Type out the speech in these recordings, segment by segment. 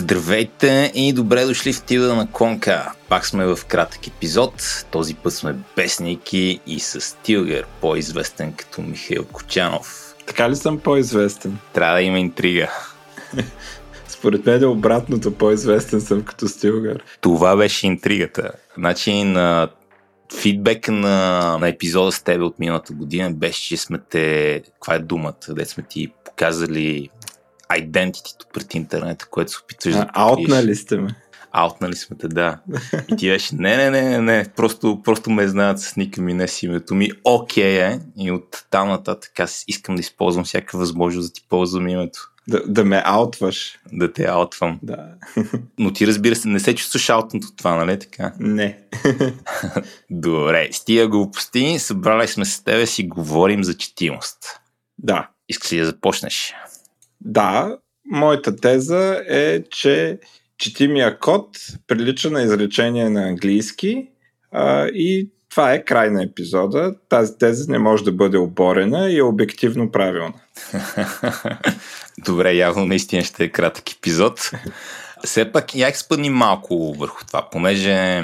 Здравейте и добре дошли в Тилда на Конка. Пак сме в кратък епизод. Този път сме без Ники и с Тилгер, по-известен като Михаил Кочанов. Така ли съм по-известен? Трябва да има интрига. Според мен е обратното, по-известен съм като Стилгър. Това беше интригата. Значи на фидбек на, на епизода с тебе от миналата година беше, че сме те, каква е думата, де сме ти показали identity пред интернета, което се опитваш да Аутнали сте ме. Аутнали сме те, да. И ти беше, не, не, не, не, не, просто, просто ме знаят с ника ми, не с името ми. Окей okay, е. И от там нататък аз искам да използвам всяка възможност да ти ползвам името. Да, да ме аутваш. Да те аутвам. Да. Но ти разбира се, не се чувстваш аутнат от това, нали така? Не. Добре, с тия глупости събрали сме с тебе си говорим за четимост. Да. Искаш ли да започнеш? Да, моята теза е, че четимия код прилича на изречение на английски а, и това е край на епизода. Тази теза не може да бъде оборена и е обективно правилна. Добре, явно наистина ще е кратък епизод. Все пак я спъдни малко върху това, понеже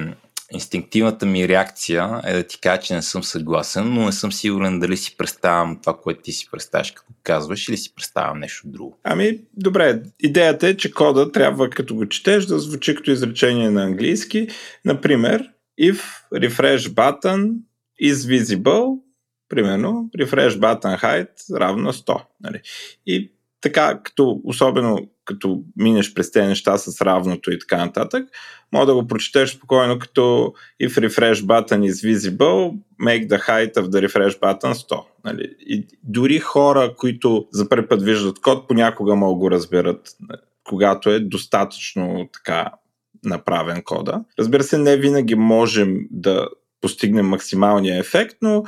инстинктивната ми реакция е да ти кажа, че не съм съгласен, но не съм сигурен дали си представям това, което ти си представяш като казваш или си представям нещо друго. Ами, добре, идеята е, че кода трябва като го четеш да звучи като изречение на английски. Например, if refresh button is visible, примерно, refresh button height равно 100. Нали? И така, като, особено като минеш през тези неща с равното и така нататък, може да го прочетеш спокойно като if refresh button is visible, make the height of the refresh button 100. Нали? И дори хора, които за първи път виждат код, понякога могат го разберат, когато е достатъчно така направен кода. Разбира се, не винаги можем да постигнем максималния ефект, но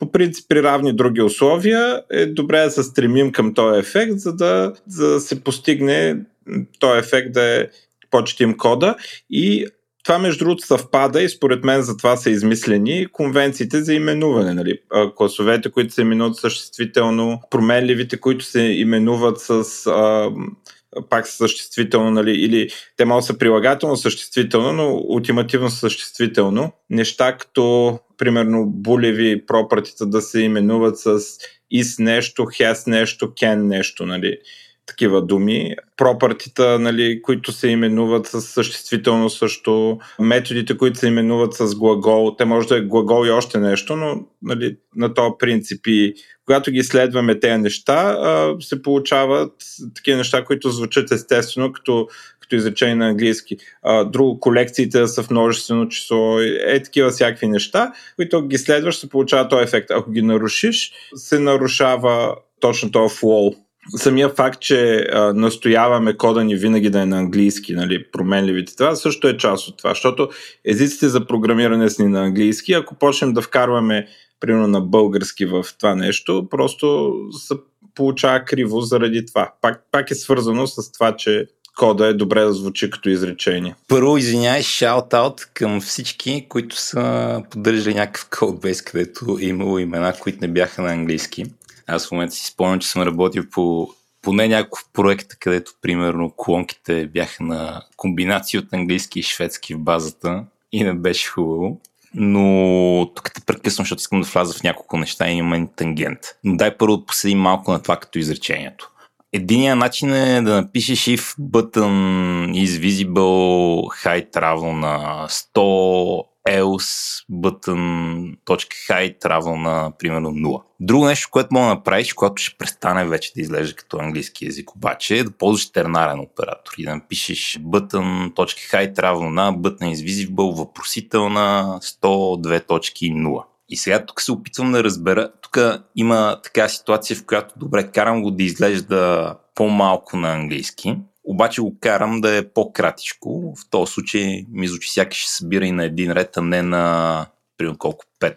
по принцип при равни други условия е добре да се стремим към този ефект, за да, за да се постигне този ефект да е почетим кода и това между другото съвпада и според мен за това са измислени конвенциите за именуване. Нали? Класовете, които се именуват съществително, променливите, които се именуват с а, пак съществително, нали, или те могат са прилагателно съществително, но ултимативно съществително. Неща като, примерно, булеви пропъртите да се именуват с is нещо, has нещо, can нещо, нали такива думи. Пропъртита, нали, които се именуват с съществително също, методите, които се именуват с глагол, те може да е глагол и още нещо, но нали, на този принцип и когато ги следваме тези неща, се получават такива неща, които звучат естествено, като, като изречение на английски. Друго, колекциите са в множествено число, е такива всякакви неща, които ги следваш, се получава този ефект. Ако ги нарушиш, се нарушава точно този флоу самия факт, че а, настояваме кода ни винаги да е на английски, нали, променливите, това също е част от това, защото езиците за програмиране са ни на английски, ако почнем да вкарваме примерно на български в това нещо, просто се получава криво заради това. Пак, пак е свързано с това, че кода е добре да звучи като изречение. Първо, извиняй, шаут-аут към всички, които са поддържали някакъв кодбейс, където е имало имена, които не бяха на английски. Аз в момента си спомням, че съм работил по поне някакъв проект, където примерно колонките бяха на комбинации от английски и шведски в базата и не беше хубаво. Но тук те прекъсвам, защото искам да вляза в няколко неща и имам тангент. Но дай първо да поседим малко на това като изречението. Единият начин е да напишеш if button is visible height равно на 100 else button.height равно на примерно 0. Друго нещо, което мога да направиш, когато ще престане вече да изглежда като английски язик, обаче е да ползваш тернарен оператор и да напишеш button.height равно на button is visible въпросителна 102.0. И сега тук се опитвам да разбера, тук има така ситуация, в която добре, карам го да изглежда по-малко на английски, обаче го карам да е по-кратичко. В този случай ми звучи сякаш ще събира и на един ред, а не на примерно колко 5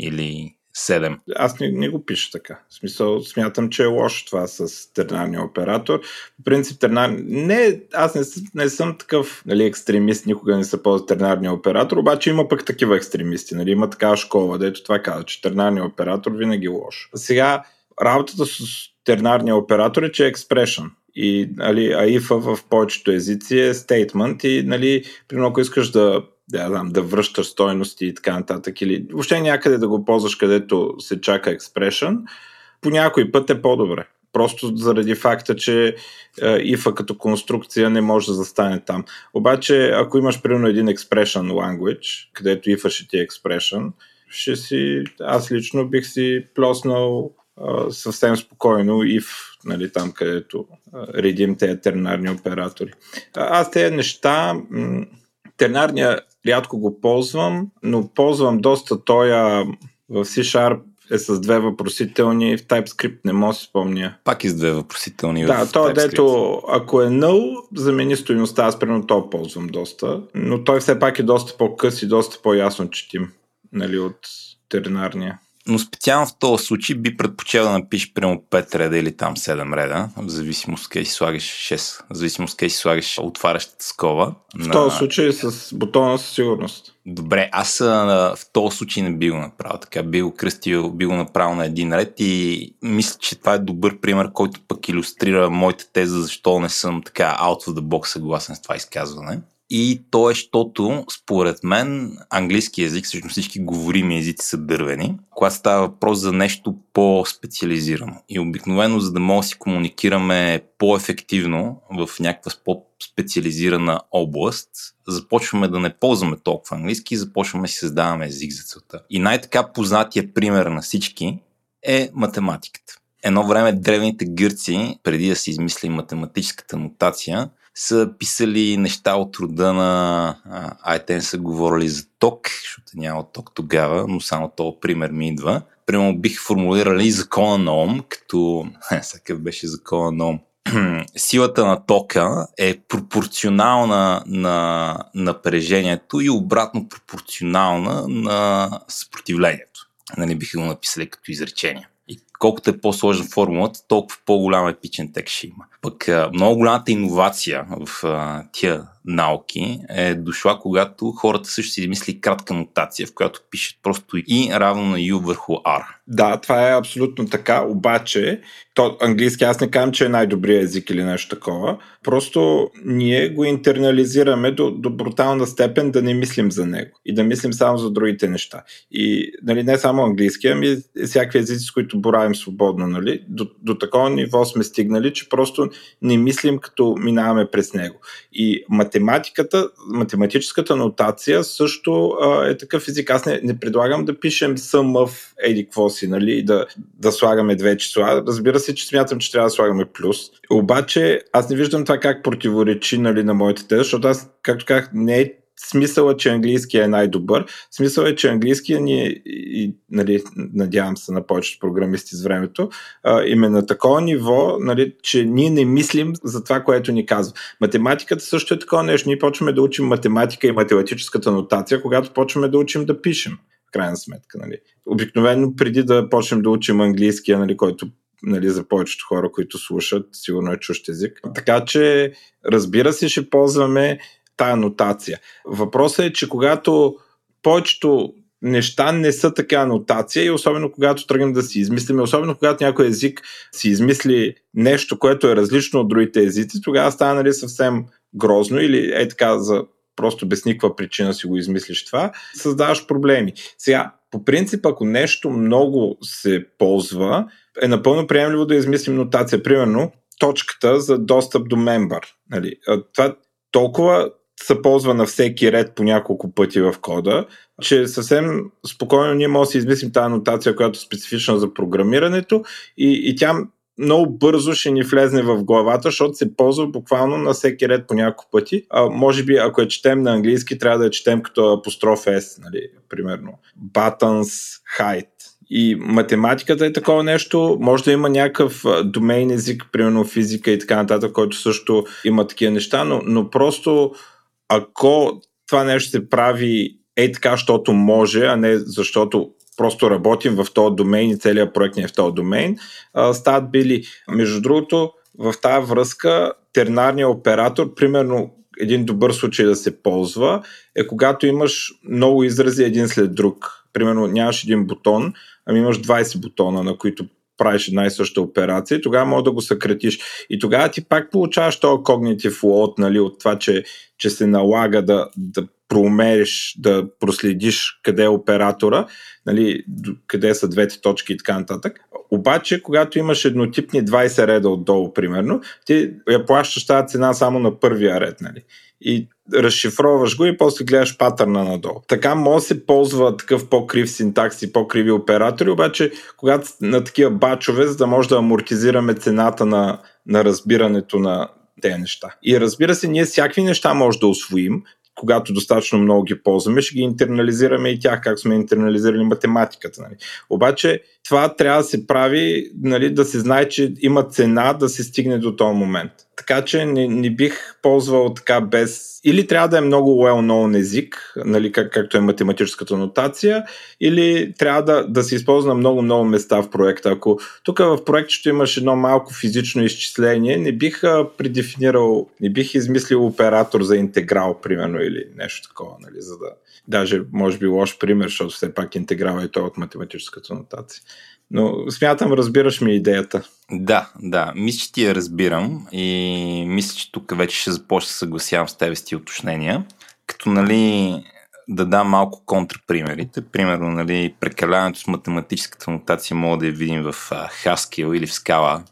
или 7. Аз не, не го пиша така. В смисъл, смятам, че е лошо това с тернарния оператор. В принцип, тернар... не, аз не, не съм такъв нали, екстремист, никога не се ползва тернарния оператор, обаче има пък такива екстремисти. Нали, има такава школа, дето това казва, че тернарния оператор винаги е лошо. Сега, работата с тернарния оператор е, че е expression И нали, аифа в повечето езици е statement и нали, примерно ако искаш да да, знам, да връщаш стойности и така нататък или въобще някъде да го ползваш където се чака expression, по някой път е по-добре. Просто заради факта, че ифа като конструкция не може да застане там. Обаче, ако имаш примерно един expression language, където ифа ще ти е expression, ще си, аз лично бих си плоснал а, съвсем спокойно if, нали, там където а, редим тези тернарни оператори. Аз тези неща, м- тернарния рядко го ползвам, но ползвам доста. Тоя в C-Sharp е с две въпросителни, в TypeScript не мога да си спомня. Пак и с две въпросителни Да, то дето, ако е null, замени стоеността, аз примерно то ползвам доста, но той все пак е доста по-къс и доста по-ясно четим, нали, от тернарния но специално в този случай би предпочел да напишеш прямо 5 реда или там 7 реда, в зависимост къде си слагаш 6, в зависимост къде си слагаш отварящата скова. В на... този случай с бутона със сигурност. Добре, аз в този случай не би го направил така. Би го кръстил, би го направил на един ред и мисля, че това е добър пример, който пък иллюстрира моята теза, защо не съм така out of the box съгласен с това изказване. И то е, защото, според мен, английски язик, всъщност всички говорими езици са дървени, когато става въпрос за нещо по-специализирано. И обикновено, за да може да си комуникираме по-ефективно в някаква по-специализирана област, започваме да не ползваме толкова английски и започваме да си създаваме език за целта. И най-така познатия пример на всички е математиката. Едно време древните гърци, преди да си измисли математическата нотация, са писали неща от рода на... Ай, те не са говорили за ток, защото няма ток тогава, но само този пример ми идва. Примерно бих формулирали закона на Ом, като... Всякакъв беше закона на Ом. Силата на тока е пропорционална на напрежението и обратно пропорционална на съпротивлението. Нали, биха го написали като изречение колкото е по-сложна формулата, толкова по-голям епичен текст ще има. Пък много голямата иновация в а, тия науки е дошла, когато хората също си измисли кратка нотация, в която пишат просто и равно на U върху R. Да, това е абсолютно така, обаче то, английски аз не казвам, че е най-добрият език или нещо такова, просто ние го интернализираме до, до брутална степен да не мислим за него и да мислим само за другите неща. И нали, не само английски, ами всякакви езици, с които боравим свободно. Нали? До, до такова ниво сме стигнали, че просто не мислим като минаваме през него. И математиката, математическата нотация също а, е такъв език. Аз не, не предлагам да пишем of еди какво си, нали, да, да слагаме две числа. Разбира се, че смятам, че трябва да слагаме плюс. Обаче аз не виждам това как противоречи нали, на моите теза, защото аз, както казах, не е смисъла, че английски е най-добър. Смисъл е, че английския ни е, и, нали, надявам се на повечето програмисти с времето, а, именно на такова ниво, нали, че ние не мислим за това, което ни казва. Математиката също е такова нещо. Ние почваме да учим математика и математическата нотация, когато почваме да учим да пишем. В крайна сметка. Нали. Обикновено преди да почнем да учим английския, нали, който нали, за повечето хора, които слушат, сигурно е чущ език. Така че, разбира се, ще ползваме тая нотация. Въпросът е, че когато повечето неща не са така нотация и особено когато тръгнем да си измислиме, особено когато някой език си измисли нещо, което е различно от другите езици, тогава става нали, съвсем грозно или е така за просто без никаква причина си го измислиш това, създаваш проблеми. Сега, по принцип, ако нещо много се ползва, е напълно приемливо да измислим нотация. Примерно, точката за достъп до мембър. Нали? Това толкова се ползва на всеки ред по няколко пъти в кода, че съвсем спокойно ние можем да си измислим тази нотация, която е специфична за програмирането и, и тя много бързо ще ни влезне в главата, защото се ползва буквално на всеки ред по няколко пъти. А, може би, ако я четем на английски, трябва да я четем като апостроф S, нали, примерно. Buttons height. И математиката е такова нещо. Може да има някакъв домейн език, примерно физика и така нататък, който също има такива неща, но, но просто ако това нещо се прави е така, защото може, а не защото просто работим в този домейн и целият проект не е в този домейн, стават били. Между другото, в тази връзка тернарният оператор, примерно един добър случай да се ползва, е когато имаш много изрази един след друг. Примерно нямаш един бутон, ами имаш 20 бутона, на които правиш една и съща операция, тогава може да го съкратиш. И тогава ти пак получаваш този когнитив лот, нали, от това, че, че се налага да, да проумериш, да проследиш къде е оператора, нали, къде са двете точки и така нататък. Обаче, когато имаш еднотипни 20 реда отдолу, примерно, ти я плащаш тази цена само на първия ред. Нали? И разшифроваш го и после гледаш патърна надолу. Така може да се ползва такъв по-крив синтакс и по-криви оператори, обаче когато на такива бачове, за да може да амортизираме цената на, на разбирането на тези неща. И разбира се, ние всякакви неща може да освоим, когато достатъчно много ги ползваме, ще ги интернализираме и тях, как сме интернализирали математиката. Нали. Обаче това трябва да се прави, нали, да се знае, че има цена да се стигне до този момент. Така че не, не бих ползвал така без... Или трябва да е много well-known език, нали, как, както е математическата нотация, или трябва да, да се използва много-много места в проекта. Ако тук в проекта ще имаш едно малко физично изчисление, не бих предефинирал, не бих измислил оператор за интеграл, примерно, или нещо такова, нали, за да... Даже, може би, лош пример, защото все пак интеграл е той от математическата нотация. Но смятам, разбираш ми идеята. Да, да. Мисля, че ти я разбирам и мисля, че тук вече ще започна да съгласявам с тебе с ти уточнения. Като, нали, да дам малко контрапримерите. Примерно, нали, прекаляването с математическата нотация мога да я видим в Haskell или в Scala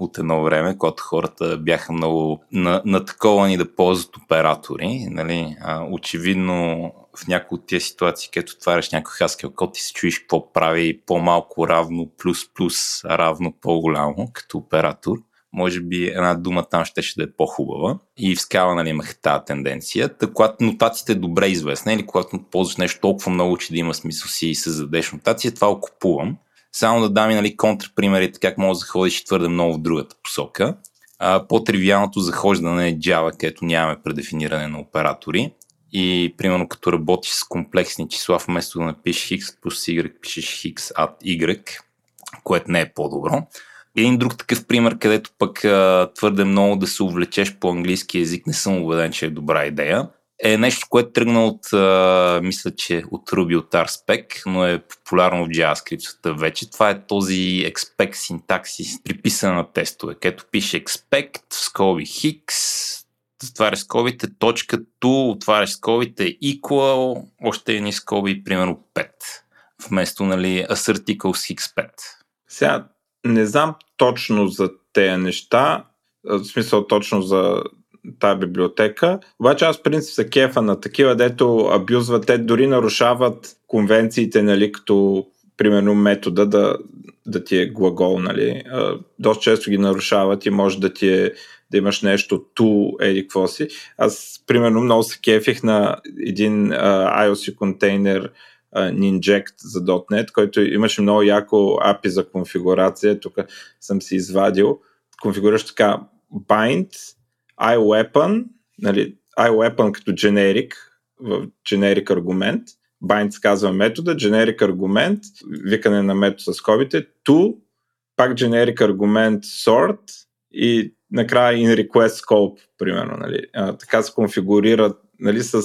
от едно време, когато хората бяха много натаковани да ползват оператори. Нали. очевидно в някои от тези ситуации, където отваряш някой Haskell код и се чуеш какво прави по-малко равно, плюс-плюс равно по-голямо като оператор. Може би една дума там ще, ще да е по-хубава. И в скала нали, имах тази тенденция. Та, когато нотацията е добре известна или когато ползваш нещо толкова много, че да има смисъл си и създадеш нотация, това окупувам. Само да дам и нали, контрапримерите как може да ходиш твърде много в другата посока. по-тривиалното захождане е Java, където нямаме предефиниране на оператори и примерно като работиш с комплексни числа, вместо да напишеш x плюс y, пишеш x at y, което не е по-добро. Един друг такъв пример, където пък а, твърде много да се увлечеш по английски язик, не съм убеден, че е добра идея. Е нещо, което тръгна от, а, мисля, че от Ruby, от RSpec, но е популярно в JavaScript вече. Това е този expect синтаксис, приписане на тестове, където пише expect, скоби hix, затваряш скобите, точка to, отваряш скобите equal, още едни скоби, примерно 5, вместо нали, asserticals x5. Сега, не знам точно за тези неща, в смисъл точно за тази библиотека, обаче аз принцип са кефа на такива, дето абюзват, те дори нарушават конвенциите, нали, като примерно метода да, да ти е глагол, нали. Доста често ги нарушават и може да ти е да имаш нещо ту, еди какво си. Аз, примерно, много се кефих на един uh, IOC контейнер uh, Ninject за .NET, който имаше много яко API за конфигурация. Тук съм си извадил. Конфигурираш така bind iWeapon, нали, iWeapon като generic, в generic аргумент, bind казва метода, generic аргумент, викане на метод с скобите, to, пак generic аргумент sort и накрая in request scope, примерно. Нали. А, така се конфигурират нали, с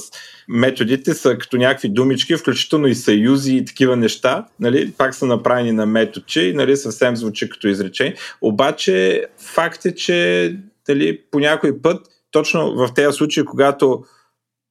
методите са като някакви думички, включително и съюзи и такива неща, нали, пак са направени на методче и нали, съвсем звучи като изречение. Обаче факт е, че нали, по някой път, точно в тези случаи, когато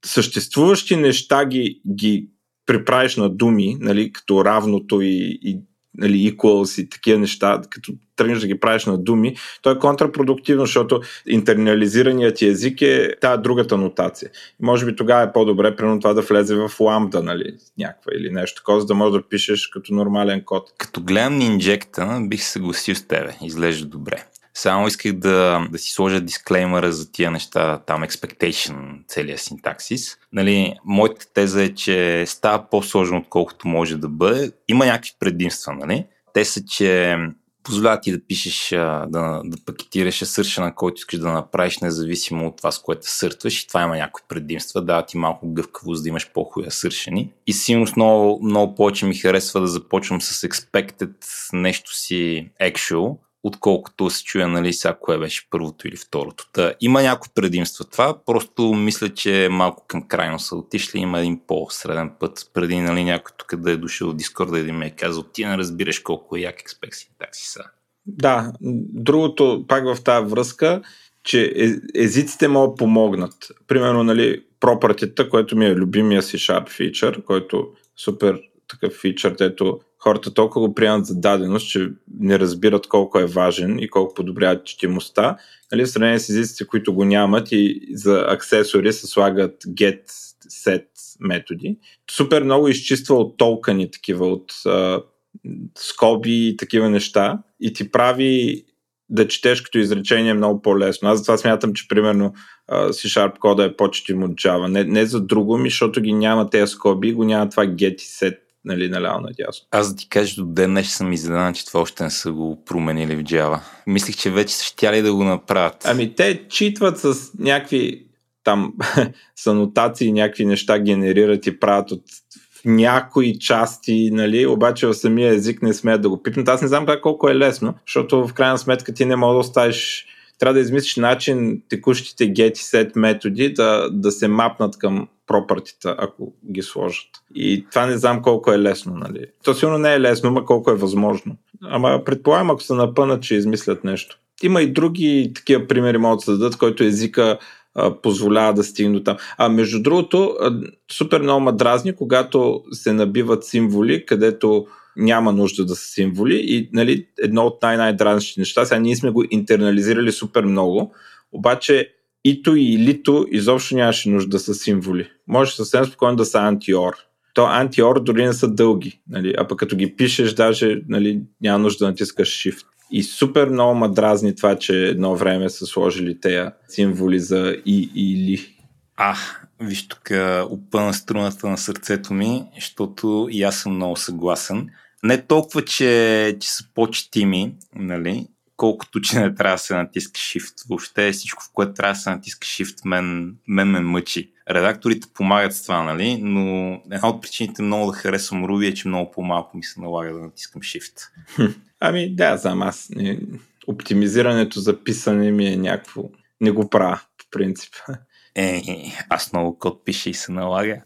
съществуващи неща ги, ги приправиш на думи, нали, като равното и, и нали, equals и такива неща, като тръгнеш да ги правиш на думи, то е контрапродуктивно, защото интернализираният ти език е тази другата нотация. Може би тогава е по-добре, примерно това да влезе в ламда, нали, някаква или нещо такова, за да можеш да пишеш като нормален код. Като гледам инжекта, бих се съгласил с тебе. Изглежда добре. Само исках да, да си сложа дисклеймера за тия неща, там expectation, целият синтаксис. Нали, моята теза е, че става по-сложно, отколкото може да бъде. Има някакви предимства, нали? Те са, че позволява ти да пишеш, да, да пакетираш сършена, който искаш да направиш, независимо от това, с което съртваш. И това има някои предимства. Да, ти малко гъвкавост да имаш по-хуя сършени. И сигурно много, много повече ми харесва да започвам с expected нещо си actual, отколкото се чуя, нали, сега кое беше първото или второто. Та, има някои предимства това, просто мисля, че малко към крайно са отишли, има един по-среден път, преди нали, някой тук да е дошъл в Дискорда и да ми е казал, ти не разбираш колко е як експект такси са. Да, другото, пак в тази връзка, че езиците могат помогнат. Примерно, нали, property което ми е любимия си Sharp фичър, който супер такъв фичър, дето хората толкова го приемат за даденост, че не разбират колко е важен и колко подобряват четимостта. Нали, в сравнение с езиците, които го нямат и за аксесори се слагат get, set методи. Супер много изчиства от толкани такива, от а, скоби и такива неща и ти прави да четеш като изречение много по-лесно. Аз затова смятам, че примерно C-Sharp кода е по-четим от Java. Не, не за друго ми, защото ги няма тези скоби, го няма това get и set нали, наляво надясно. Аз да ти кажа, до ден днес съм изненадан, че това още не са го променили в Java. Мислих, че вече са щяли да го направят. Ами те читват с някакви там са нотации, някакви неща генерират и правят от някои части, нали, обаче в самия език не смеят да го пипнат. Аз не знам как колко е лесно, защото в крайна сметка ти не можеш да оставиш трябва да измислиш начин текущите get и set методи да, да се мапнат към пропъртите, ако ги сложат. И това не знам колко е лесно, нали. То сигурно не е лесно, но колко е възможно. Ама предполагам, ако се напънат, че измислят нещо. Има и други такива примери могат да се дадат, който езика позволява да стигне там. А между другото, супер много дразни, когато се набиват символи, където няма нужда да са символи и нали, едно от най-най-дразнищите неща, сега ние сме го интернализирали супер много, обаче ито и лито изобщо нямаше нужда да са символи. Може съвсем спокойно да са антиор. То антиор дори не са дълги, нали? а пък като ги пишеш, даже нали, няма нужда да натискаш shift. И супер много ма дразни това, че едно време са сложили тези символи за и или. А, виж тук опъна струната на сърцето ми, защото и аз съм много съгласен. Не толкова, че, че са по-четими, нали, колкото, че не трябва да се натиска Shift. Въобще всичко, в което трябва да се натиска Shift, мен, мен ме мъчи. Редакторите помагат с това, нали? но една от причините много да харесвам Ruby е, че много по-малко ми се налага да натискам Shift. Ами да, знам аз. Оптимизирането за писане ми е някакво... Не го правя, по принцип. Е, аз много код пише и се налага.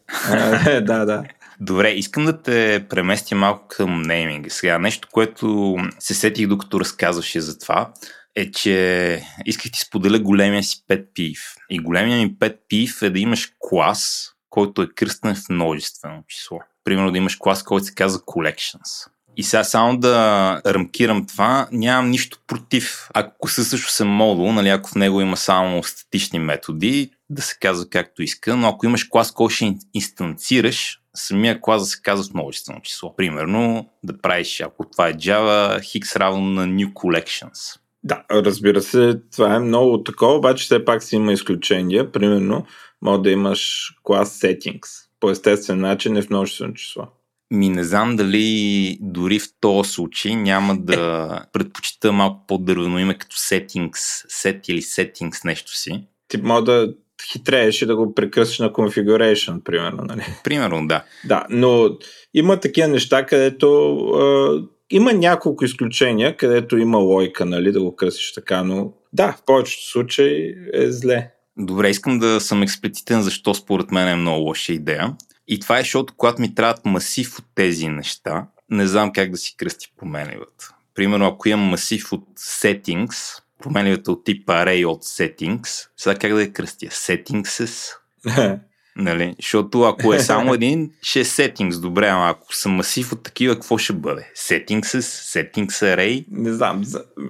Е, да, да. Добре, искам да те преместя малко към нейминга. Сега нещо, което се сетих докато разказваше за това, е, че исках ти споделя големия си pet peeve. И големия ми pet peeve е да имаш клас, който е кръстен в множествено число. Примерно да имаш клас, който се казва collections. И сега само да рамкирам това, нямам нищо против. Ако се също съм модул, нали, ако в него има само статични методи, да се казва както иска, но ако имаш клас, който ще инстанцираш, самия клас да се казва с множествено число. Примерно да правиш, ако това е Java, X равно на New Collections. Да, разбира се, това е много такова, обаче все пак си има изключения. Примерно, може да имаш клас settings. По естествен начин е в множествено число. Ми не знам дали дори в този случай няма да предпочита малко по-дървено име като settings, set или settings нещо си. Ти може да хитрееш и да го прекръсиш на configuration, примерно. Нали? Примерно, да. Да, но има такива неща, където е, има няколко изключения, където има лойка, нали, да го кръсиш така, но да, в повечето случаи е зле. Добре, искам да съм експлицитен, защо според мен е много лоша идея. И това е, защото когато ми трябват масив от тези неща, не знам как да си кръсти променливата. Примерно, ако имам масив от settings, променливата от тип array от settings, сега как да я кръстя? Settings Нали? Защото ако е само един, ще е settings. Добре, ама ако съм масив от такива, какво ще бъде? Settings, settings array? Не знам.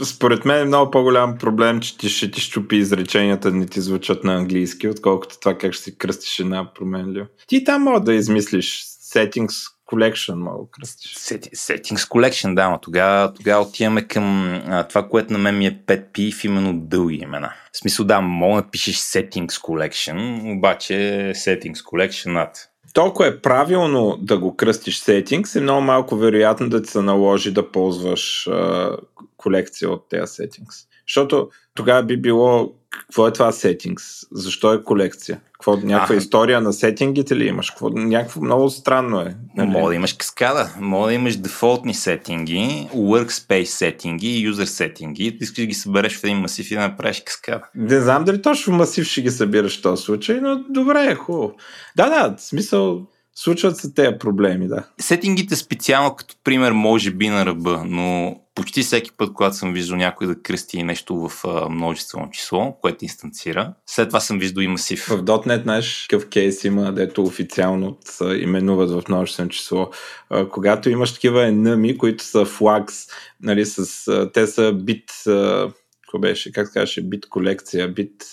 Според мен е много по-голям проблем, че ти ще ти щупи изреченията, не ти звучат на английски, отколкото това как ще си кръстиш една променлива. Ти там мога да измислиш settings Collection мога кръстиш. Settings Collection, да, но тогава, тогава отиваме към а, това, което на мен ми е 5P в именно дълги имена. В смисъл, да, мога да пишеш Settings Collection, обаче Settings Collection над. Толкова е правилно да го кръстиш Settings, е много малко вероятно да ти се наложи да ползваш а, колекция от тези Settings. Защото тогава би било какво е това settings? Защо е колекция? Какво, някаква Аха. история на сетингите ли имаш? Какво, някакво много странно е. нали? Мога да имаш каскада, мога да имаш дефолтни сетинги, workspace сетинги, user сетинги. Ти искаш да ги събереш в един масив и да направиш каскада. Не знам дали точно в масив ще ги събираш в този случай, но добре е хубаво. Да, да, в смисъл, случват се тези проблеми, да. Сетингите специално като пример може би на ръба, но почти всеки път, когато съм виждал някой да кръсти нещо в а, множествено число, което инстанцира, след това съм виждал и масив. В .NET, знаеш, какъв кейс има, дето официално именуват в множествено число. А, когато имаш такива енъми, които са flags, нали, с, а, те са бит, а, какво беше, как се казваше, бит колекция, бит...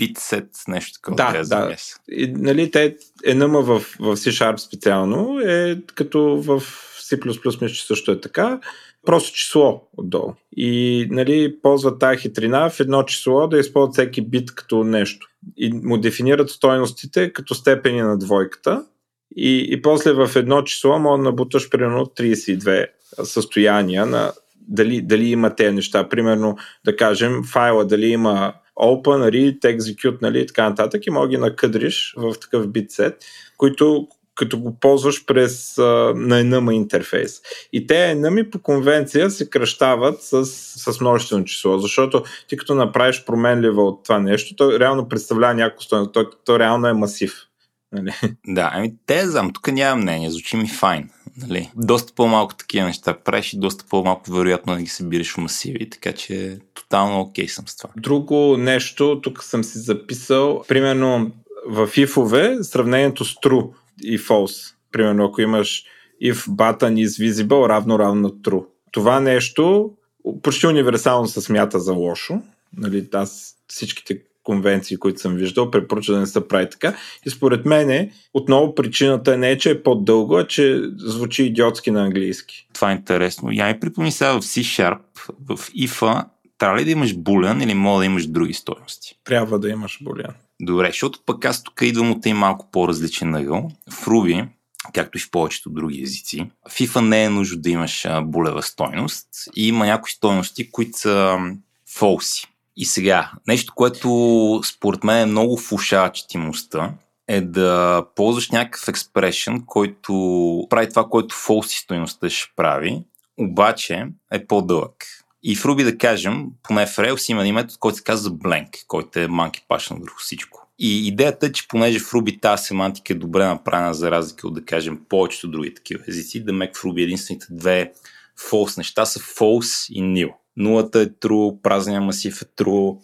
Bit-set, нещо такова. Да, да. замеся. И, нали, те, енъма в, в C-Sharp специално е като в C++ мисля, че също е така, просто число отдолу. И нали, ползват тази хитрина в едно число да използват всеки бит като нещо. И му дефинират стойностите като степени на двойката. И, и после в едно число може да набуташ примерно 32 състояния на дали, дали има тези неща. Примерно, да кажем, файла дали има open, read, execute, нали, и така нататък и може да ги накъдриш в такъв битсет, които като го ползваш през а, на enum интерфейс. И те enum по конвенция се кръщават с, с множествено число, защото ти като направиш променлива от това нещо, то реално представлява някакво стоеност, то, то реално е масив. Нали? Да, ами те знам, тук няма мнение, звучи ми файн. Нали? Доста по-малко такива неща правиш и доста по-малко вероятно да ги събираш в масиви, така че тотално окей съм с това. Друго нещо, тук съм си записал, примерно в if-ове сравнението с true и false. Примерно ако имаш if button is visible равно равно true. Това нещо почти универсално се смята за лошо. Нали, аз всичките конвенции, които съм виждал, препоръча да не се прави така. И според мен, отново причината не е, че е по-дълго, а че звучи идиотски на английски. Това е интересно. Я ми припомни сега в C-Sharp, в if трябва ли да имаш булен или мога да имаш други стоености? Трябва да имаш болян. Добре, защото пък аз тук идвам от един малко по-различен ъгъл. В Ruby, както и в повечето други езици, FIFA не е нужно да имаш а, булева стойност и има някои стойности, които са фолси. И сега, нещо, което според мен е много фушава четимостта, е да ползваш някакъв експрешен, който прави това, което фолси стойността ще прави, обаче е по-дълъг. И в Ruby, да кажем, поне в Rails има един метод, който се казва blank, който е monkey пашен върху всичко. И идеята е, че понеже в Ruby тази семантика е добре направена за разлика от, да кажем, повечето други такива езици, да мек в Ruby единствените две false неща са false и nil. Нулата е true, празния масив е true,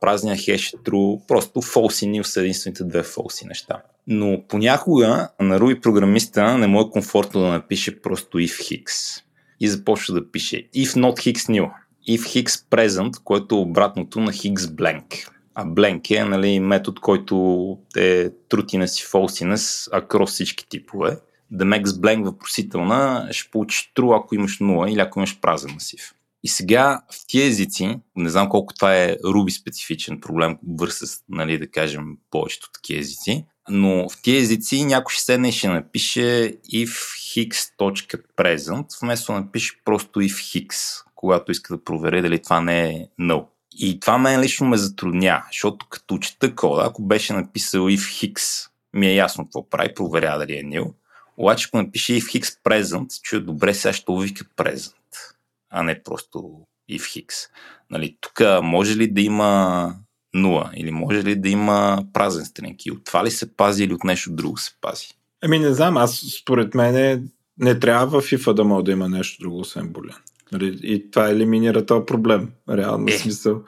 празния хеш е true, просто false и nil са единствените две false неща. Но понякога на Ruby програмиста не му е комфортно да напише просто if hix и започва да пише if not hix nil, if hix present, което е обратното на hix blank. А blank е нали, метод, който е truthiness и falsiness across всички типове. Да с blank въпросителна ще получиш true, ако имаш 0 или ако имаш празен масив. И сега в тия езици, не знам колко това е Ruby специфичен проблем versus, нали, да кажем, повечето такива езици, но в тия езици някой ще седне и ще напише if hix.present, вместо да напише просто if hix, когато иска да провери дали това не е null. И това мен лично ме затрудня, защото като чета кода, ако беше написал if hix, ми е ясно какво прави, проверя дали е nil. Обаче ако напише if hix present, чуя добре, сега ще вика present, а не просто if hix. Нали, тук може ли да има 0 или може ли да има празен стринки? От това ли се пази или от нещо друго се пази? Ами не знам, аз според мен не трябва в FIFA да може да има нещо друго, освен болян. Нали, И това елиминира този проблем. Реално Е, смисъл.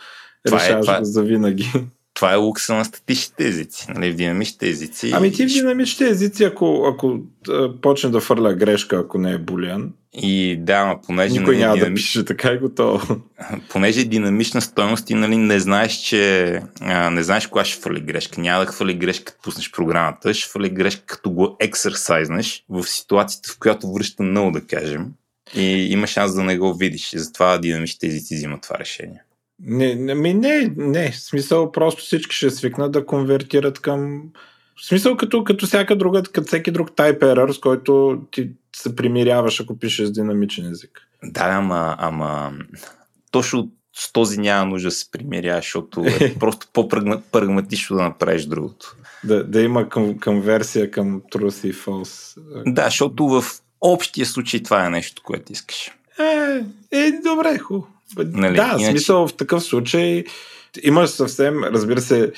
това е- Решаваш това е- го за винаги. Това е лукса на статичните езици, нали, в динамичните езици. Ами ти в динамичните езици, ако, ако почне да фърля грешка, ако не е болян, И да, ама понеже, никой нали, няма да динами- пише така и готово. понеже е динамична стойност и нали, не знаеш, че а, не знаеш кога ще фърли грешка. Няма да хвърли грешка, като пуснеш програмата, ще фърли грешка, като го ексерсайзнеш в ситуацията, в която връща нъл, да кажем. И има шанс да не го видиш. Затова динамичните езици взимат това решение. Не, не, ми не, не, в смисъл просто всички ще свикнат да конвертират към... В смисъл като, като всяка друга, като всеки друг type error, с който ти се примиряваш, ако пишеш динамичен език. Да, ама, ама точно с този няма нужда да се примиряваш, защото е просто по-прагматично да направиш другото. Да, да има към, към версия към Truth и False. Да, защото в общия случай това е нещо, което искаш. Е, е добре, хубаво. Нали, да, иначе... смисъл в такъв случай имаш съвсем, разбира се,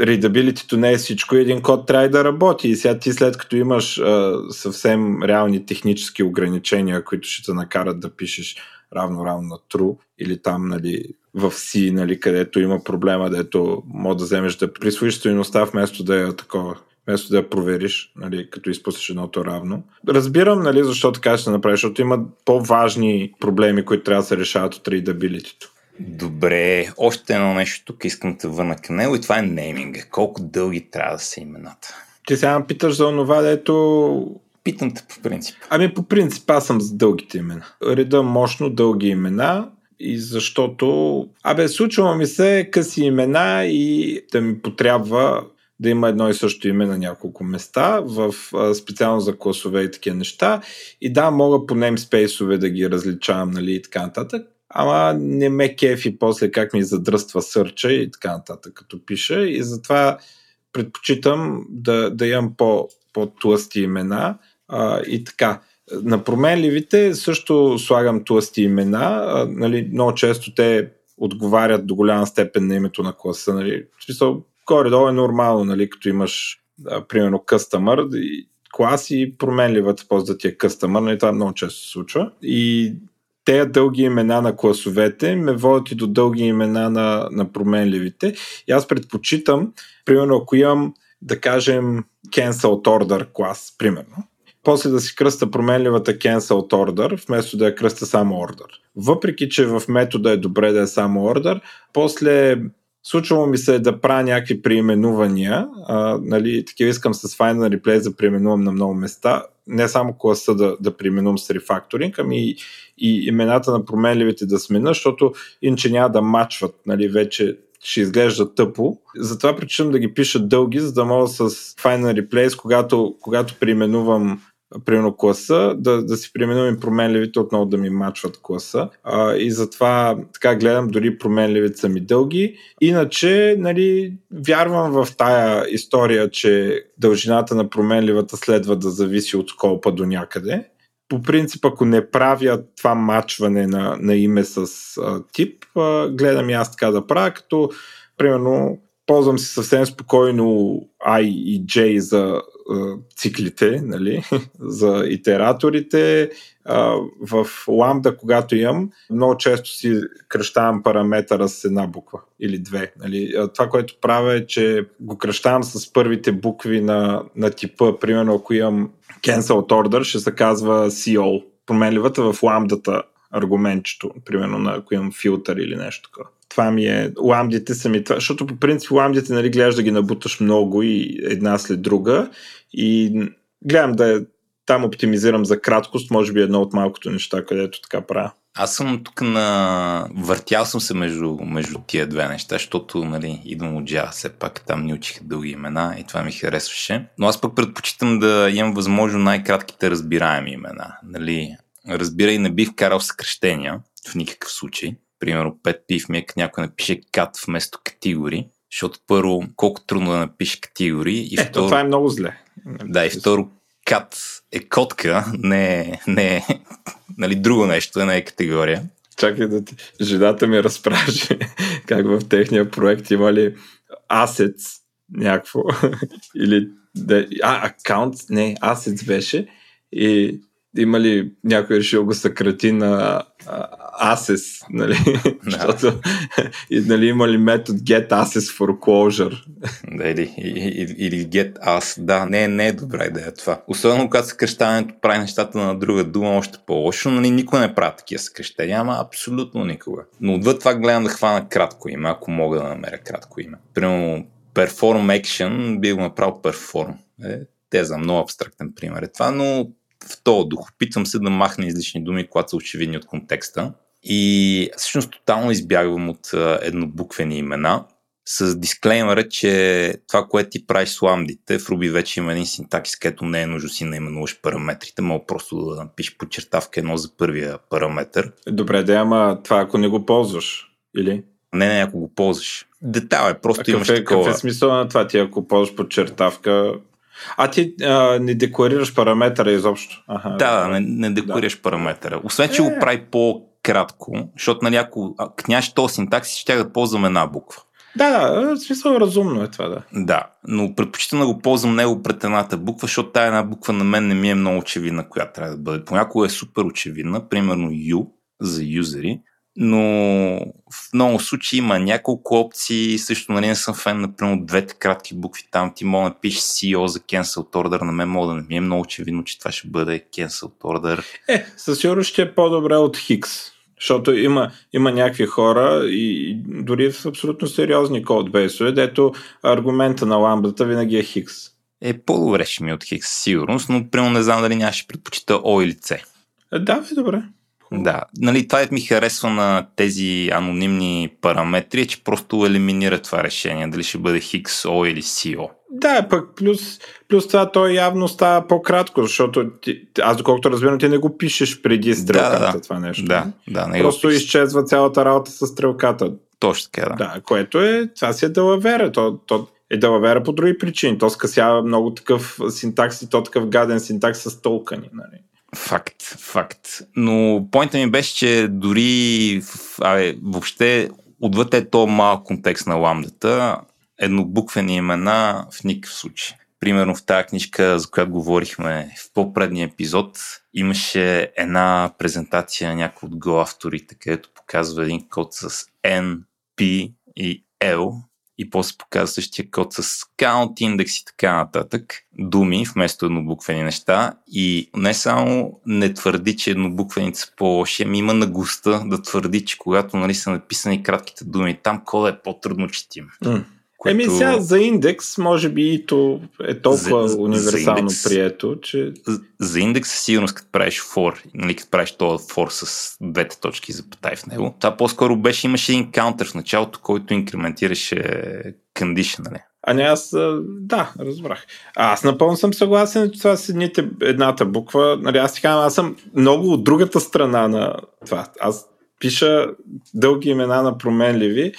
readability не е всичко един код трябва да работи и сега ти след като имаш а, съвсем реални технически ограничения, които ще те накарат да пишеш равно-равно на true или там нали, в C, нали, където има проблема, дето може да вземеш да присвоиш стоеността вместо да я такова вместо да я провериш, нали, като изпуснеш едното равно. Разбирам, нали, защо така ще се направи, защото има по-важни проблеми, които трябва да се решават от readability. Добре, още едно нещо тук искам да върна към него и това е нейминга. Колко дълги трябва да са имената? Ти сега питаш за онова, дето... Питам те по принцип. Ами по принцип аз съм за дългите имена. Реда мощно дълги имена и защото... Абе, случва ми се къси имена и да ми потрябва да има едно и също име на няколко места, в, специално за класове и такива неща. И да, мога по namespace да ги различавам, нали, и така нататък. Ама не ме кефи после как ми задръства сърча и така нататък, като пиша. И затова предпочитам да, да имам по, по-тлъсти имена а, и така. На променливите също слагам тлъсти имена. А, нали, много често те отговарят до голяма степен на името на класа. Нали. Горе-долу е нормално, нали, като имаш, да, примерно, къстъмър и клас и променливата после да ти е къстъмър, нали, това много често се случва. И те дълги имена на класовете ме водят и до дълги имена на, на променливите. И аз предпочитам, примерно, ако имам, да кажем, cancelled order клас, примерно, после да си кръста променливата cancelled order, вместо да я кръста само order. Въпреки, че в метода е добре да е само order, после Случвало ми се да правя някакви преименувания, а, нали, такива искам с Final Replace да преименувам на много места, не само класа да, да преименувам с рефакторинг, ами и, и имената на променливите да смена, защото иначе няма да мачват, нали, вече ще изглежда тъпо. Затова причинам да ги пиша дълги, за да мога с Final Replace, когато, когато преименувам примерно класа, да, да си преименувам променливите отново да ми мачват класа. А, и затова така гледам, дори променливите са ми дълги. Иначе, нали, вярвам в тая история, че дължината на променливата следва да зависи от сколпа до някъде. По принцип, ако не правя това мачване на, на име с а, тип, а, гледам и аз така да правя, като примерно ползвам си съвсем спокойно I и J за циклите, нали, за итераторите. В ламда, когато имам, много често си кръщавам параметъра с една буква или две. Нали. Това, което правя е, че го кръщавам с първите букви на, на типа. Примерно, ако имам cancelled order, ще се казва CO. Променливата в ламдата аргументчето, примерно, на ако имам филтър или нещо такова това ми е, ламдите са ми това, защото по принцип ламдите, нали, гледаш да ги набуташ много и една след друга и гледам да там оптимизирам за краткост, може би едно от малкото неща, където така правя. Аз съм тук на... Въртял съм се между, между тия две неща, защото нали, идвам от Java, все пак там ни учиха дълги имена и това ми харесваше. Но аз пък предпочитам да имам възможно най-кратките разбираеми имена. Нали. Разбирай, не бих карал съкрещения в никакъв случай примерно 5 пив ми е, някой напише кат вместо категори, защото първо, колко трудно да напише категори и е, второ... това е много зле. Да, и второ, кат е котка, не, не е нали, друго нещо, не е категория. Чакай да ти... Жената ми разпраше как в техния проект имали assets някакво. Или да, а, аккаунт, не, assets беше. И има ли някой решил го съкрати на ASES, нали? Да. Защото и, нали, има ли метод get ASES for closure? Да, или, или, или get as. Да, не, не е добра идея това. Особено когато съкръщаването прави нещата на друга дума още по-лошо, нали, никой не прави такива съкръщения, ама абсолютно никога. Но отвъд това гледам да хвана кратко име, ако мога да намеря кратко име. Примерно perform action би го направил perform. Е, те за много абстрактен пример е това, но в този дух. Опитвам се да махна излишни думи, когато са очевидни от контекста. И всъщност тотално избягвам от еднобуквени имена с дисклеймера, че това, което ти правиш с ламдите, в Ruby вече има един синтакс, където не е нужно си наименуваш параметрите, мога просто да напишеш подчертавка едно за първия параметр. Добре, да, ама това ако не го ползваш. Или? Не, не, ако го ползваш. Детал е, просто а имаш какъв е, такова. Какъв е смисъл на това ти, ако ползваш подчертавка? А ти а, не декларираш параметъра изобщо. Ага, Да, да, не, не декорираш да. параметъра. Освен, че Е. го прави по-кратко, защото нали, ако ако нямаш този синтакс, ще да ползвам една буква. да, да, смисъл разумно е това, да. Да, но предпочитам да го ползвам него пред едната буква, защото тая една буква на мен не ми е много очевидна, коя трябва да бъде. Понякога е супер очевидна, примерно U за юзери, но в много случаи има няколко опции, също нали не съм фен, например, от двете кратки букви там, ти мога да напишеш CEO за Cancelled Order, на мен мога да не ми е много очевидно, че това ще бъде Cancelled Order. Е, със сигурност ще е по-добре от Хикс. Защото има, има някакви хора и, и дори в абсолютно сериозни кодбейсове, дето аргумента на ламбдата винаги е Хикс. Е, по-добре ще ми е от Хикс сигурност, но примерно не знам дали нямаше предпочита О или C. Е, да, е добре. Да, нали, това е ми харесва на тези анонимни параметри, че просто елиминира това решение, дали ще бъде Хикс, О или CO. Да, пък плюс, плюс това той явно става по-кратко, защото ти, аз доколкото разбирам, ти не го пишеш преди стрелката Да, да, това нещо. Да, да, не Просто изчезва цялата работа с стрелката. Точно така, да. Да, което е, това си е далавера. То, то е далавера по други причини. То скъсява много такъв синтакс и то такъв гаден синтакс с толкани. Нали? Факт, факт. Но поинта ми беше, че дори абе, въобще отвъд е то малък контекст на ламдата, еднобуквени имена в никакъв случай. Примерно в тази книжка, за която говорихме в по-предния епизод, имаше една презентация на някой от Go авторите, където показва един код с N, P и L и после показва същия код с count, индекс и така нататък. Думи вместо еднобуквени неща и не само не твърди, че еднобуквените са по-лоши, ами има наглостта да твърди, че когато нали, са написани кратките думи, там кода е по-трудно четим. Mm. Което... Еми сега за индекс, може би и то е толкова За- за универсално индекс. прието, че За- За индекс със сигурност, като правиш for, нали, като правиш този for с двете точки за запатай в него, това по-скоро беше, имаше един каунтер в началото, който инкрементираше condition, нали? А не аз, да, разбрах. А, аз напълно съм съгласен, че това с едните, едната буква. Нали, аз ти казвам, аз съм много от другата страна на това. Аз пиша дълги имена на променливи,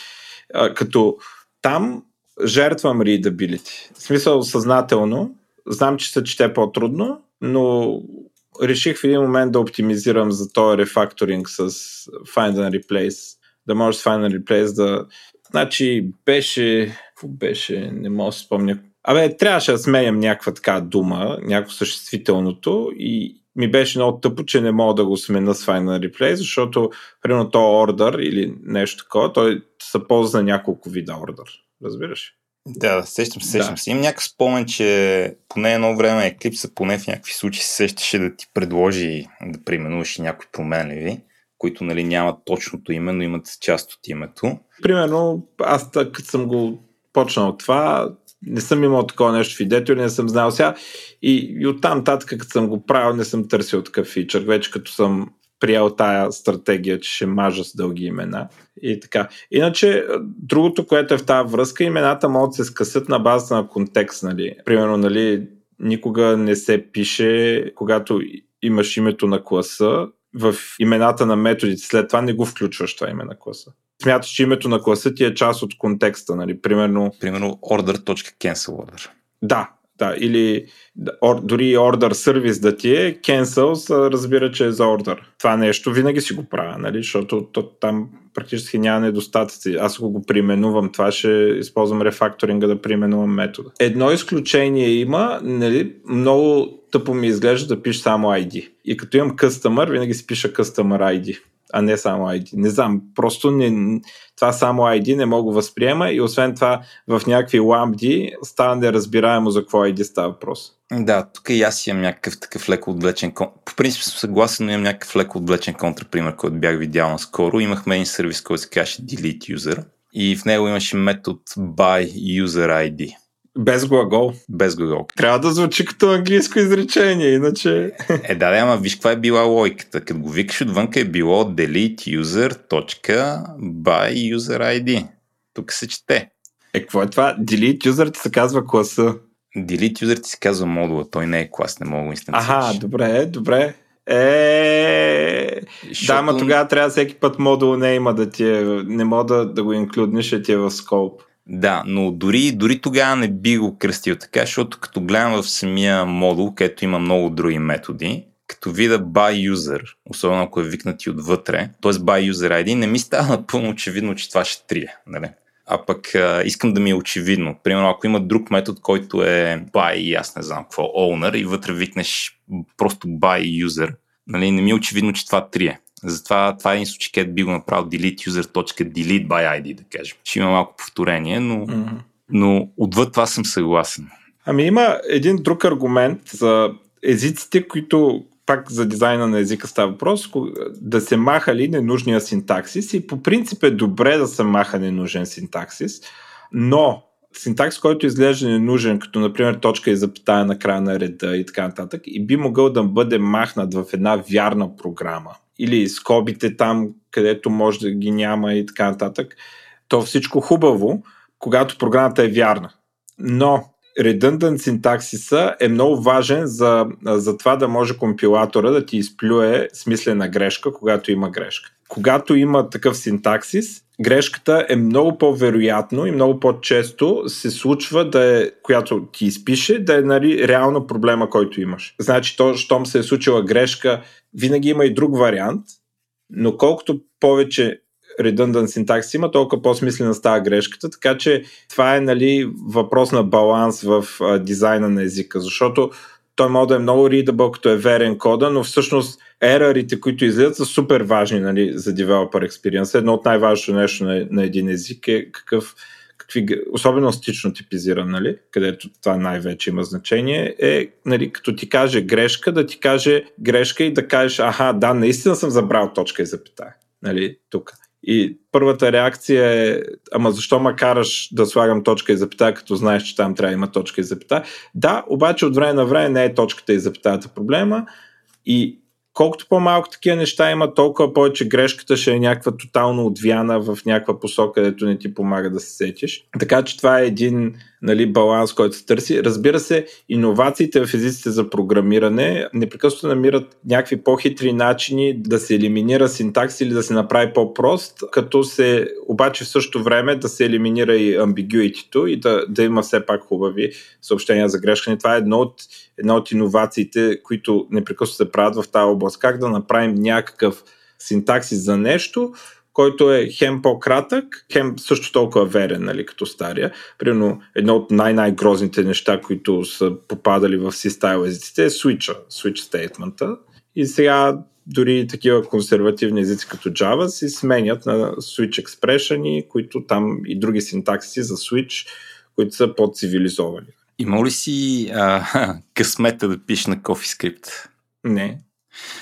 а, като там жертвам readability. В смисъл съзнателно. Знам, че се чете по-трудно, но реших в един момент да оптимизирам за този рефакторинг с Find and Replace. Да може с Find and Replace да... Значи беше... Какво беше? Не мога да се спомня. Абе, трябваше да сменям някаква така дума, някакво съществителното и ми беше много тъпо, че не мога да го смена с Find and Replace, защото примерно то order или нещо такова, той се ползва за няколко вида order. Разбираш? Да, да, сещам се, сещам Да. се. Имам някакъв спомен, че поне едно време Eclipse, поне в някакви случаи се сещаше да ти предложи да преименуваш някои променливи, които нали, нямат точното име, но имат част от името. Примерно, аз като съм го почнал това, не съм имал такова нещо в идето или не съм знал сега. И, и оттам татък, като съм го правил, не съм търсил такъв фичър. Вече като съм приел тая стратегия, че ще мажа с дълги имена. И така. Иначе, другото, което е в тази връзка, имената могат да се скъсат на базата на контекст. Нали. Примерно, нали, никога не се пише, когато имаш името на класа, в имената на методите, след това не го включваш това име на класа. Смяташ, че името на класа ти е част от контекста, нали? Примерно, Примерно order.cancel order. да, да, или or, дори order сервис да ти е, cancel разбира, че е за order. Това нещо винаги си го правя, нали? Защото то, там практически няма недостатъци. Аз ако го применувам, това ще използвам рефакторинга да применувам метода. Едно изключение има, нали, много тъпо ми изглежда да пиша само ID. И като имам customer, винаги си пиша customer ID, а не само ID. Не знам, просто не, това само ID не мога възприема и освен това в някакви ламбди става неразбираемо за какво ID става въпрос. Да, тук и аз имам някакъв такъв леко отвлечен кон... По принцип съм съгласен, но имам някакъв леко отвлечен контрапример, който бях видял наскоро. Имахме един сервис, който се каже Delete User и в него имаше метод by user ID. Без глагол. Без глагол. Трябва да звучи като английско изречение, иначе... Е, да, да, ама виж каква е била логиката. Като го викаш отвънка е било delete user by user ID. Тук се чете. Е, какво е това? Delete user ти се казва класа. Delete user ти се казва модула, той не е клас, не мога да го инстанцираш. Аха, добре, добре. Е, Защото... да, ма тогава трябва всеки път модул не има да ти е, не мога да, да го инклюднеш, а ти е в скоп. Да, но дори, дори тогава не би го кръстил така, защото като гледам в самия модул, където има много други методи, като вида by user, особено ако е викнати отвътре, т.е. by user ID, не ми става напълно очевидно, че това ще трие. Нали? А пък а, искам да ми е очевидно. Примерно, ако има друг метод, който е by, аз не знам какво, owner, и вътре викнеш просто by user, нали, не ми е очевидно, че това трие. Затова това е един случай, където би го направил delete user.delete by ID, да кажем. Ще има малко повторение, но, mm-hmm. но отвъд това съм съгласен. Ами има един друг аргумент за езиците, които пак за дизайна на езика става въпрос, да се маха ли ненужния синтаксис и по принцип е добре да се маха ненужен синтаксис, но синтакс, който изглежда ненужен, като например точка и запитая на края на реда и така нататък, и би могъл да бъде махнат в една вярна програма или скобите там, където може да ги няма и така нататък, то всичко хубаво, когато програмата е вярна. Но redundant синтаксиса е много важен за, за това да може компилатора да ти изплюе смислена грешка, когато има грешка. Когато има такъв синтаксис, грешката е много по-вероятно и много по-често се случва да е, която ти изпише, да е нали, реално проблема, който имаш. Значи, то, щом се е случила грешка, винаги има и друг вариант, но колкото повече redundant синтакс има, толкова по-смислена става грешката, така че това е нали, въпрос на баланс в а, дизайна на езика, защото той може да е много readable, като е верен кода, но всъщност ерарите, които излизат, са супер важни нали, за developer experience. Едно от най-важното нещо на, на един език е какъв, какви, особено стично типизиран, нали, където това най-вече има значение, е нали, като ти каже грешка, да ти каже грешка и да кажеш, аха, да, наистина съм забрал точка и запитая. Нали, тук. И първата реакция е, ама защо ма караш да слагам точка и запитая, като знаеш, че там трябва да има точка и запитая? Да, обаче от време на време не е точката и запитаята проблема и колкото по-малко такива неща има, толкова повече грешката ще е някаква тотално отвяна в някаква посока, където не ти помага да се сетиш. Така че това е един нали, баланс, който се търси. Разбира се, иновациите в езиците за програмиране непрекъснато намират някакви по-хитри начини да се елиминира синтакс или да се направи по-прост, като се обаче в същото време да се елиминира и ambiguity и да, да има все пак хубави съобщения за грешка. Това е едно от, една от иновациите, които непрекъснато се правят в тази област. Как да направим някакъв синтаксис за нещо, който е хем по-кратък, хем също толкова верен, нали, като стария. Примерно, едно от най-най-грозните неща, които са попадали в C-style езиците е switch switch statement И сега дори такива консервативни езици като Java си сменят на switch expression, които там и други синтакси за switch, които са по-цивилизовани. Има ли си а, късмета да пишеш на CoffeeScript? Не.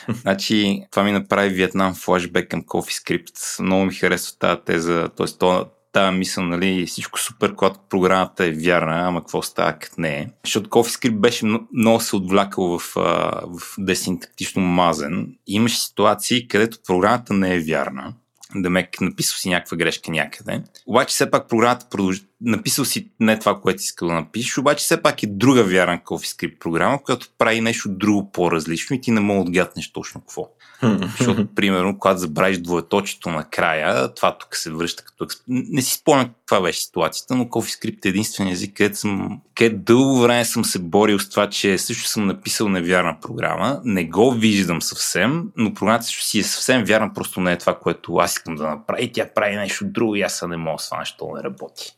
Значи, това ми направи Виетнам флашбек към CoffeeScript. Много ми харесва тази теза, т.е. тази мисъл, нали, всичко супер, когато програмата е вярна, ама какво става като не е. Защото CoffeeScript беше много се отвлякал в, в десинтактично мазен. Имаше ситуации, където програмата не е вярна да ме написал си някаква грешка някъде. Обаче все пак програмата продължи. Написал си не това, което искал да напишеш, обаче все пак е друга вярна CoffeeScript програма, която прави нещо друго по-различно и ти не мога да отгаднеш точно какво. Защото, примерно, когато забравиш двоеточието накрая, това тук се връща като експ... Не си спомням каква беше ситуацията, но CoffeeScript е единствения език, където съм, където дълго време съм се борил с това, че също съм написал невярна програма. Не го виждам съвсем, но програмата също си е съвсем вярна, просто не е това, което аз искам да направя. И тя прави нещо друго и аз не мога с това нещо не работи.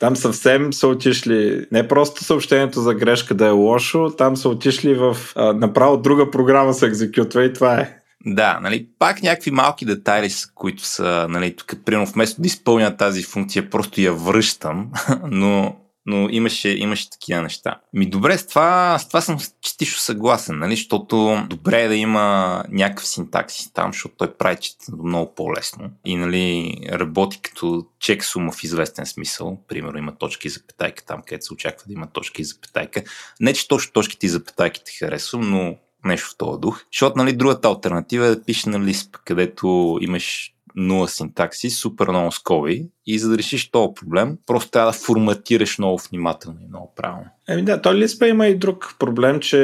Там съвсем са отишли, не просто съобщението за грешка да е лошо, там са отишли в а, направо друга програма се екзекютва и това е. Да, нали, пак някакви малки детайли, които са, нали, тук, примерно, вместо да изпълня тази функция, просто я връщам, но, но имаше, имаше такива неща. Ми добре, с това, с това съм частично съгласен, нали, защото добре е да има някакъв синтаксис там, защото той прави четенето много по-лесно и, нали, работи като чек сума в известен смисъл. Примерно има точки и запетайка там, където се очаква да има точки и запетайка. Не, че точно точките и запетайките харесвам, но нещо в този дух. Защото, нали, другата альтернатива е да пишеш на Lisp, където имаш нула синтакси, супер много скоби. И за да решиш този проблем, просто трябва да форматираш много внимателно и много правилно. Еми да, то Лиспа има и друг проблем, че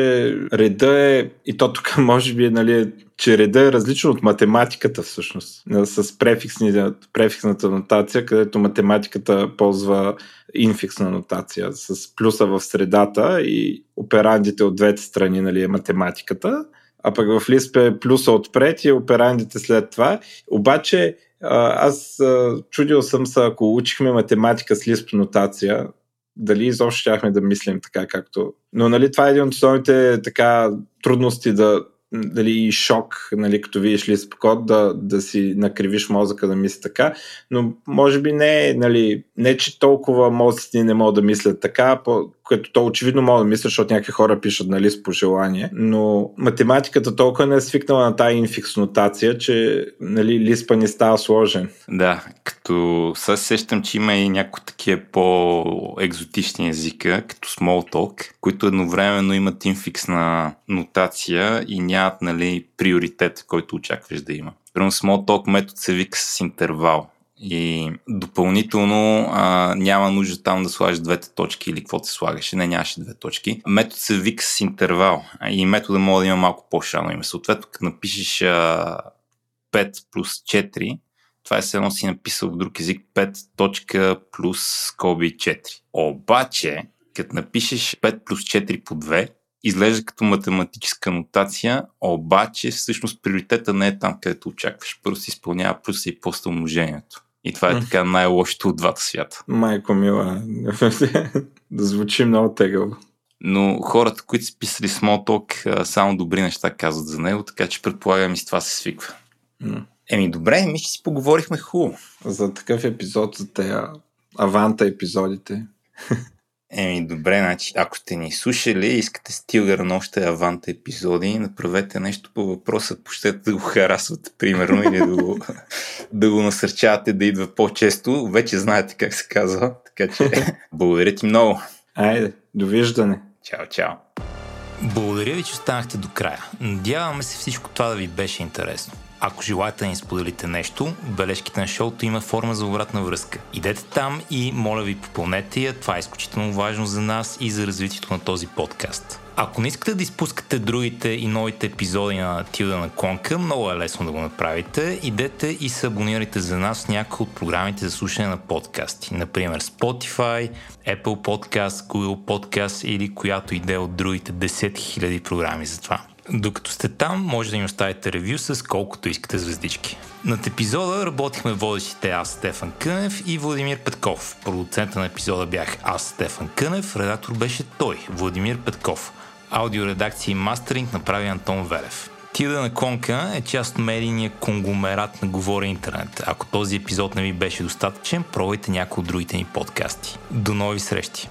реда е, и то тук може би, нали, че реда е различен от математиката всъщност, с префиксната нотация, където математиката ползва инфиксна нотация с плюса в средата и операндите от двете страни нали, е математиката, а пък в Lisp е плюса отпред и операндите след това. Обаче аз чудил съм се, ако учихме математика с Lisp нотация, дали изобщо щяхме да мислим така както... Но нали, това е един от основните така, трудности да дали и шок, нали, като видиш ли код, да, да си накривиш мозъка да мисли така, но може би не, нали, не че толкова мозъците не могат да мислят така, по, като то очевидно мога да мисля, защото някакви хора пишат на лист по желание, но математиката толкова не е свикнала на тази инфикс нотация, че нали, лиспа ни става сложен. Да, като сега сещам, че има и някои такива по-екзотични езика, като Smalltalk, които едновременно имат инфиксна нотация и нямат нали, приоритет, който очакваш да има. Примерно Smalltalk метод се вика с интервал и допълнително а, няма нужда там да слагаш двете точки или какво се слагаше. Не, нямаше две точки. Метод се вика с интервал и метода може да има малко по-шано име. Съответно, като напишеш а, 5 плюс 4, това е едно си написал в друг език 5 точка плюс скоби 4. Обаче, като напишеш 5 плюс 4 по 2, изглежда като математическа нотация, обаче всъщност приоритета не е там, където очакваш. Първо се изпълнява плюса и после умножението. И това е така най-лошото от двата свята. Майко мила, да звучи много тегаво. Но хората, които са писали Smalltalk, само добри неща казват за него, така че предполагам и с това се свиква. Mm. Еми добре, ми ще си поговорихме хубаво. За такъв епизод, за тези аванта епизодите. Еми, добре, значи, ако сте ни слушали и искате стилгър на още аванта епизоди, направете нещо по въпроса, пощете да го харасвате, примерно, или да го, да го насърчавате да идва по-често. Вече знаете как се казва, така че благодаря ти много. Айде, довиждане. Чао, чао. Благодаря ви, че останахте до края. Надяваме се всичко това да ви беше интересно. Ако желаете да ни споделите нещо, бележките на шоуто има форма за обратна връзка. Идете там и моля ви попълнете я, това е изключително важно за нас и за развитието на този подкаст. Ако не искате да изпускате другите и новите епизоди на Тилда на Клонка, много е лесно да го направите. Идете и се абонирайте за нас в някои от програмите за слушане на подкасти. Например Spotify, Apple Podcast, Google Podcast или която иде от другите 10 000 програми за това. Докато сте там, може да ни оставите ревю с колкото искате звездички. Над епизода работихме водещите аз, Стефан Кънев и Владимир Петков. Продуцента на епизода бях аз, Стефан Кънев, редактор беше той, Владимир Петков. Аудиоредакция и мастеринг направи Антон Велев. Тида на Конка е част от медийния конгломерат на Говори Интернет. Ако този епизод не ви беше достатъчен, пробвайте някои от другите ни подкасти. До нови срещи!